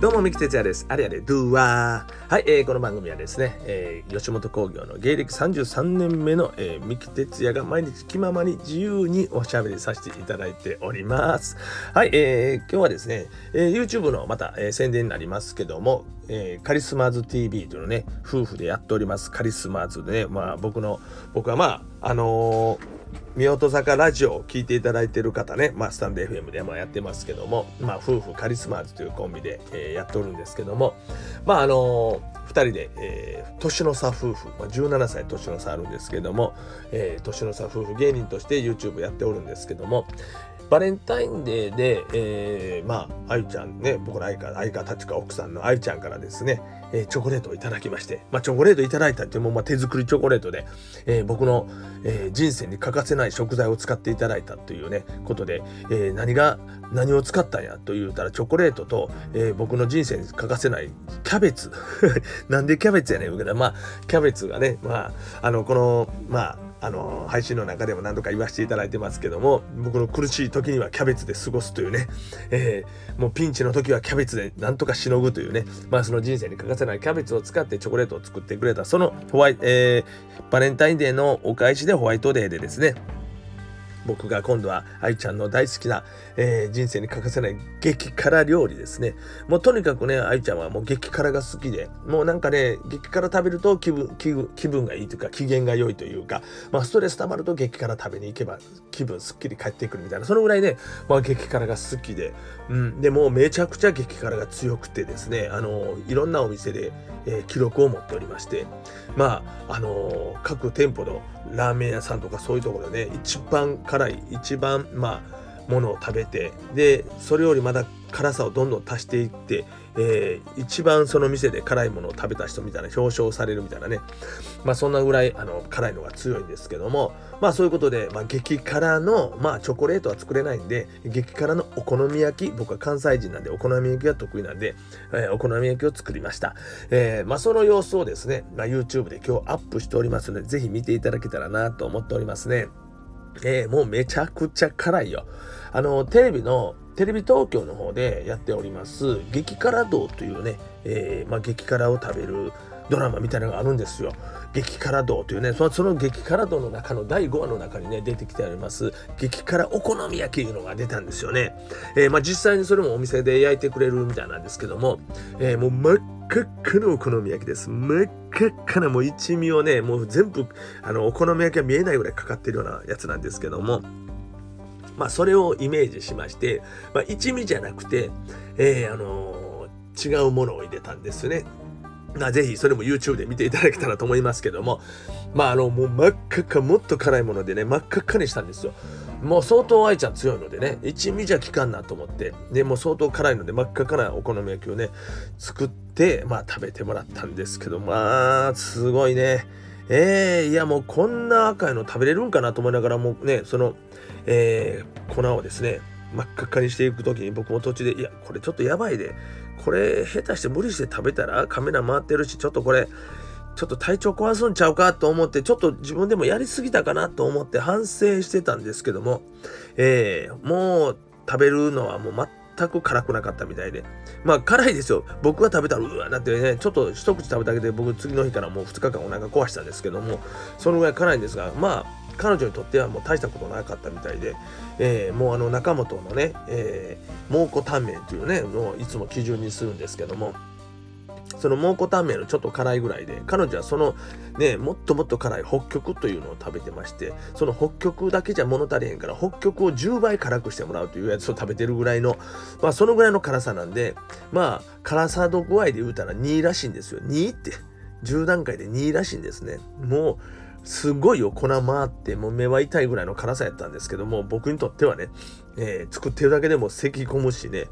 どうも、三木哲也です。あれやで、ドゥワー。はい、えー、この番組はですね、えー、吉本興業の芸歴33年目の、えー、三木哲也が毎日気ままに自由におしゃべりさせていただいております。はい、えー、今日はですね、えー、YouTube のまた、えー、宣伝になりますけども、えー、カリスマーズ TV というのね、夫婦でやっております、カリスマーズでね、まあ僕の、僕はまあ、あのー宮音坂ラジオを聞いていただいている方ね、まあ、スタンド FM でもやってますけども、まあ、夫婦カリスマーズというコンビで、えー、やっておるんですけども、まあ、あのー、2人で、えー、年の差夫婦、まあ、17歳年の差あるんですけども、えー、年の差夫婦芸人として YouTube やっておるんですけども、バレンタインデーで、えー、まあ、愛ちゃんね、僕の相方、相方たちか奥さんの愛ちゃんからですね、えー、チョコレートをいただきまして、まあ、チョコレートいただいたっていうも、まあ、手作りチョコレートで、えー、僕の、えー、人生に欠かせない食材を使っていただいたというね、ことで、えー、何が、何を使ったんやと言うたら、チョコレートと、えー、僕の人生に欠かせないキャベツ。なんでキャベツやねん、まあ、キャベツがね、まあ、あの、この、まあ、あの配信の中でも何度か言わせていただいてますけども僕の苦しい時にはキャベツで過ごすというね、えー、もうピンチの時はキャベツでなんとかしのぐというねまあその人生に欠かせないキャベツを使ってチョコレートを作ってくれたそのホワイ、えー、バレンタインデーのお返しでホワイトデーでですね僕が今度は愛ちゃんの大好きな、えー、人生に欠かせない激辛料理ですね。もうとにかくね、愛ちゃんはもう激辛が好きで、もうなんかね、激辛食べると気分気分気分がいいというか、機嫌が良いというか、まあストレス溜まると激辛食べに行けば気分すっきり帰ってくるみたいな、そのぐらいね、まあ激辛が好きで、うん、でもめちゃくちゃ激辛が強くてですね、あの、いろんなお店で、えー、記録を持っておりまして、まあ、あの、各店舗のラーメン屋さんとかそういうところでね、一番辛い、一番、まあ、ものを食べて、で、それよりまだ辛さをどんどん足していって、えー、一番その店で辛いものを食べた人みたいな表彰されるみたいなね。まあそんなぐらいあの辛いのが強いんですけどもまあそういうことで、まあ、激辛のまあチョコレートは作れないんで激辛のお好み焼き僕は関西人なんでお好み焼きが得意なんで、えー、お好み焼きを作りました、えー、まあその様子をですね、ま、YouTube で今日アップしておりますのでぜひ見ていただけたらなと思っておりますね。えー、もうめちゃくちゃ辛いよあのテレビのテレビ東京の方でやっております激辛道というね、えー、まあ、激辛を食べるドラマみたいなのがあるんですよ。激辛道というね、その激辛道の中の第5話の中にね、出てきてあります、激辛お好み焼きいうのが出たんですよね。えー、まあ、実際にそれもお店で焼いてくれるみたいなんですけども、え、もう真っ赤っかのお好み焼きです。真っ赤っかなもう一味をね、もう全部、あの、お好み焼きが見えないぐらいかかってるようなやつなんですけども、まあ、それをイメージしまして、まあ、一味じゃなくて、えー、あのー、違うものを入れたんですね。まあ、ぜひそれも YouTube で見ていただけたらと思いますけども、まあ、あの、もう真っ赤っか、もっと辛いものでね、真っ赤っかにしたんですよ。もう相当愛ちゃん強いのでね、一味じゃ効かんなと思って、で、も相当辛いので真っ赤かなお好み焼きをね、作って、まあ食べてもらったんですけど、まあ、すごいね。えー、いやもうこんな赤いの食べれるんかなと思いながらもうね、その、えー、粉をですね、真っ赤っかにしていく時に僕も途中で、いや、これちょっとやばいで、これ下手して無理して食べたらカメラ回ってるし、ちょっとこれ、ちょっと体調壊すんちゃうかと思って、ちょっと自分でもやりすぎたかなと思って反省してたんですけども、えー、もう食べるのはもう全く辛くなかったみたいで。まあ辛いですよ。僕が食べたらうわーなってね、ちょっと一口食べただけで僕次の日からもう2日間お腹壊したんですけども、そのぐらい辛いんですが、まあ彼女にとってはもう大したことなかったみたいで、えー、もうあの中本のね、えー、蒙古タンメンというね、もういつも基準にするんですけども、その蒙古タンメンのちょっと辛いぐらいで、彼女はそのね、もっともっと辛い北極というのを食べてまして、その北極だけじゃ物足りへんから、北極を10倍辛くしてもらうというやつを食べてるぐらいの、まあそのぐらいの辛さなんで、まあ辛さ度具合で言うたら2らしいんですよ。2って。10段階で2らしいんですね。もう、すごいよ、粉回ってもう目は痛いぐらいの辛さやったんですけども、僕にとってはね、えー、作ってるだけでも咳込むしね、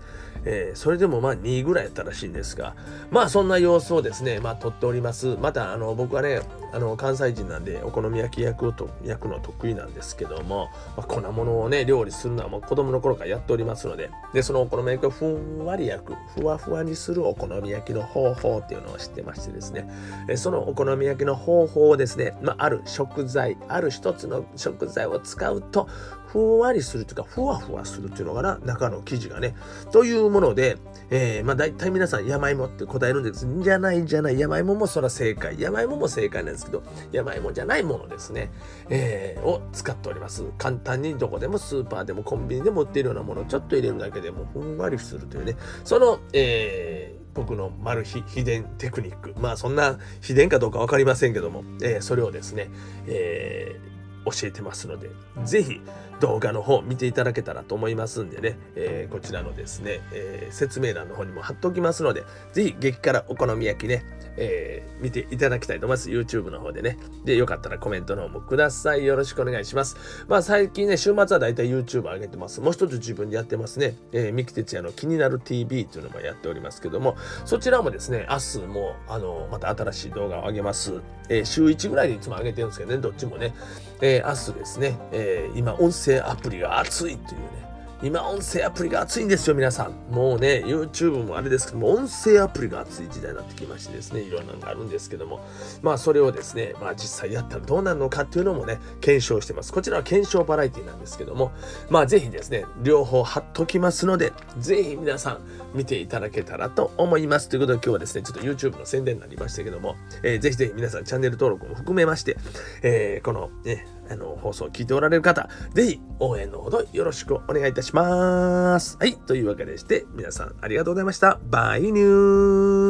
えー、それでもまあ2ぐらいやったらしいんですが、まあそんな様子をですね、まあ撮っております。また、あの、僕はね、あの、関西人なんでお好み焼き焼くと焼くの得意なんですけども、まあ、粉物をね、料理するのはもう子供の頃からやっておりますので、で、そのお好み焼きをふんわり焼く、ふわふわにするお好み焼きの方法っていうのを知ってましてですね、えそのお好み焼きの方法をですね、まあ、ある食材ある一つの食材を使うとふんわりするというかふわふわふわするっていうのかな？中の生地がね。というもので、えー、まあ大体皆さん山芋って答えるんです。じゃないじゃない。山芋もそら正解。山芋も正解なんですけど山芋じゃないものですね、えー、を使っております。簡単にどこでもスーパーでもコンビニでも売っているようなものをちょっと入れるだけでもふんわりするというね。その、えー僕のマル秘秘伝テクニックまあそんな秘伝かどうか分かりませんけども、えー、それをですね、えー教えてますので、ぜひ動画の方見ていただけたらと思いますんでね、えー、こちらのですね、えー、説明欄の方にも貼っておきますので、ぜひ激辛お好み焼きね、えー、見ていただきたいと思います。YouTube の方でね。で、よかったらコメントの方もください。よろしくお願いします。まあ最近ね、週末はだいたい YouTube 上げてます。もう一つ自分でやってますね。えー、三木哲也の気になる TV というのもやっておりますけども、そちらもですね、明日も、あの、また新しい動画を上げます。えー、週1ぐらいでいつも上げてるんですけどね、どっちもね。えー、明日ですね、えー、今、音声アプリが熱いというね、今音声アプリが熱いんですよ皆さん。もうね YouTube もあれですけども音声アプリが熱い時代になってきましてですねいろんなのがあるんですけども。まあそれをですねまあ実際やったらどうなるのかっていうのもね検証してます。こちらは検証バラエティなんですけども。まあぜひですね両方貼っときますのでぜひ皆さん見ていただけたらと思います。ということで今日はですねちょっと YouTube の宣伝になりましたけども、えー、ぜひぜひ皆さんチャンネル登録も含めまして、えー、このねあの、放送を聞いておられる方、ぜひ応援のほどよろしくお願いいたします。はい。というわけでして、皆さんありがとうございました。バイニュー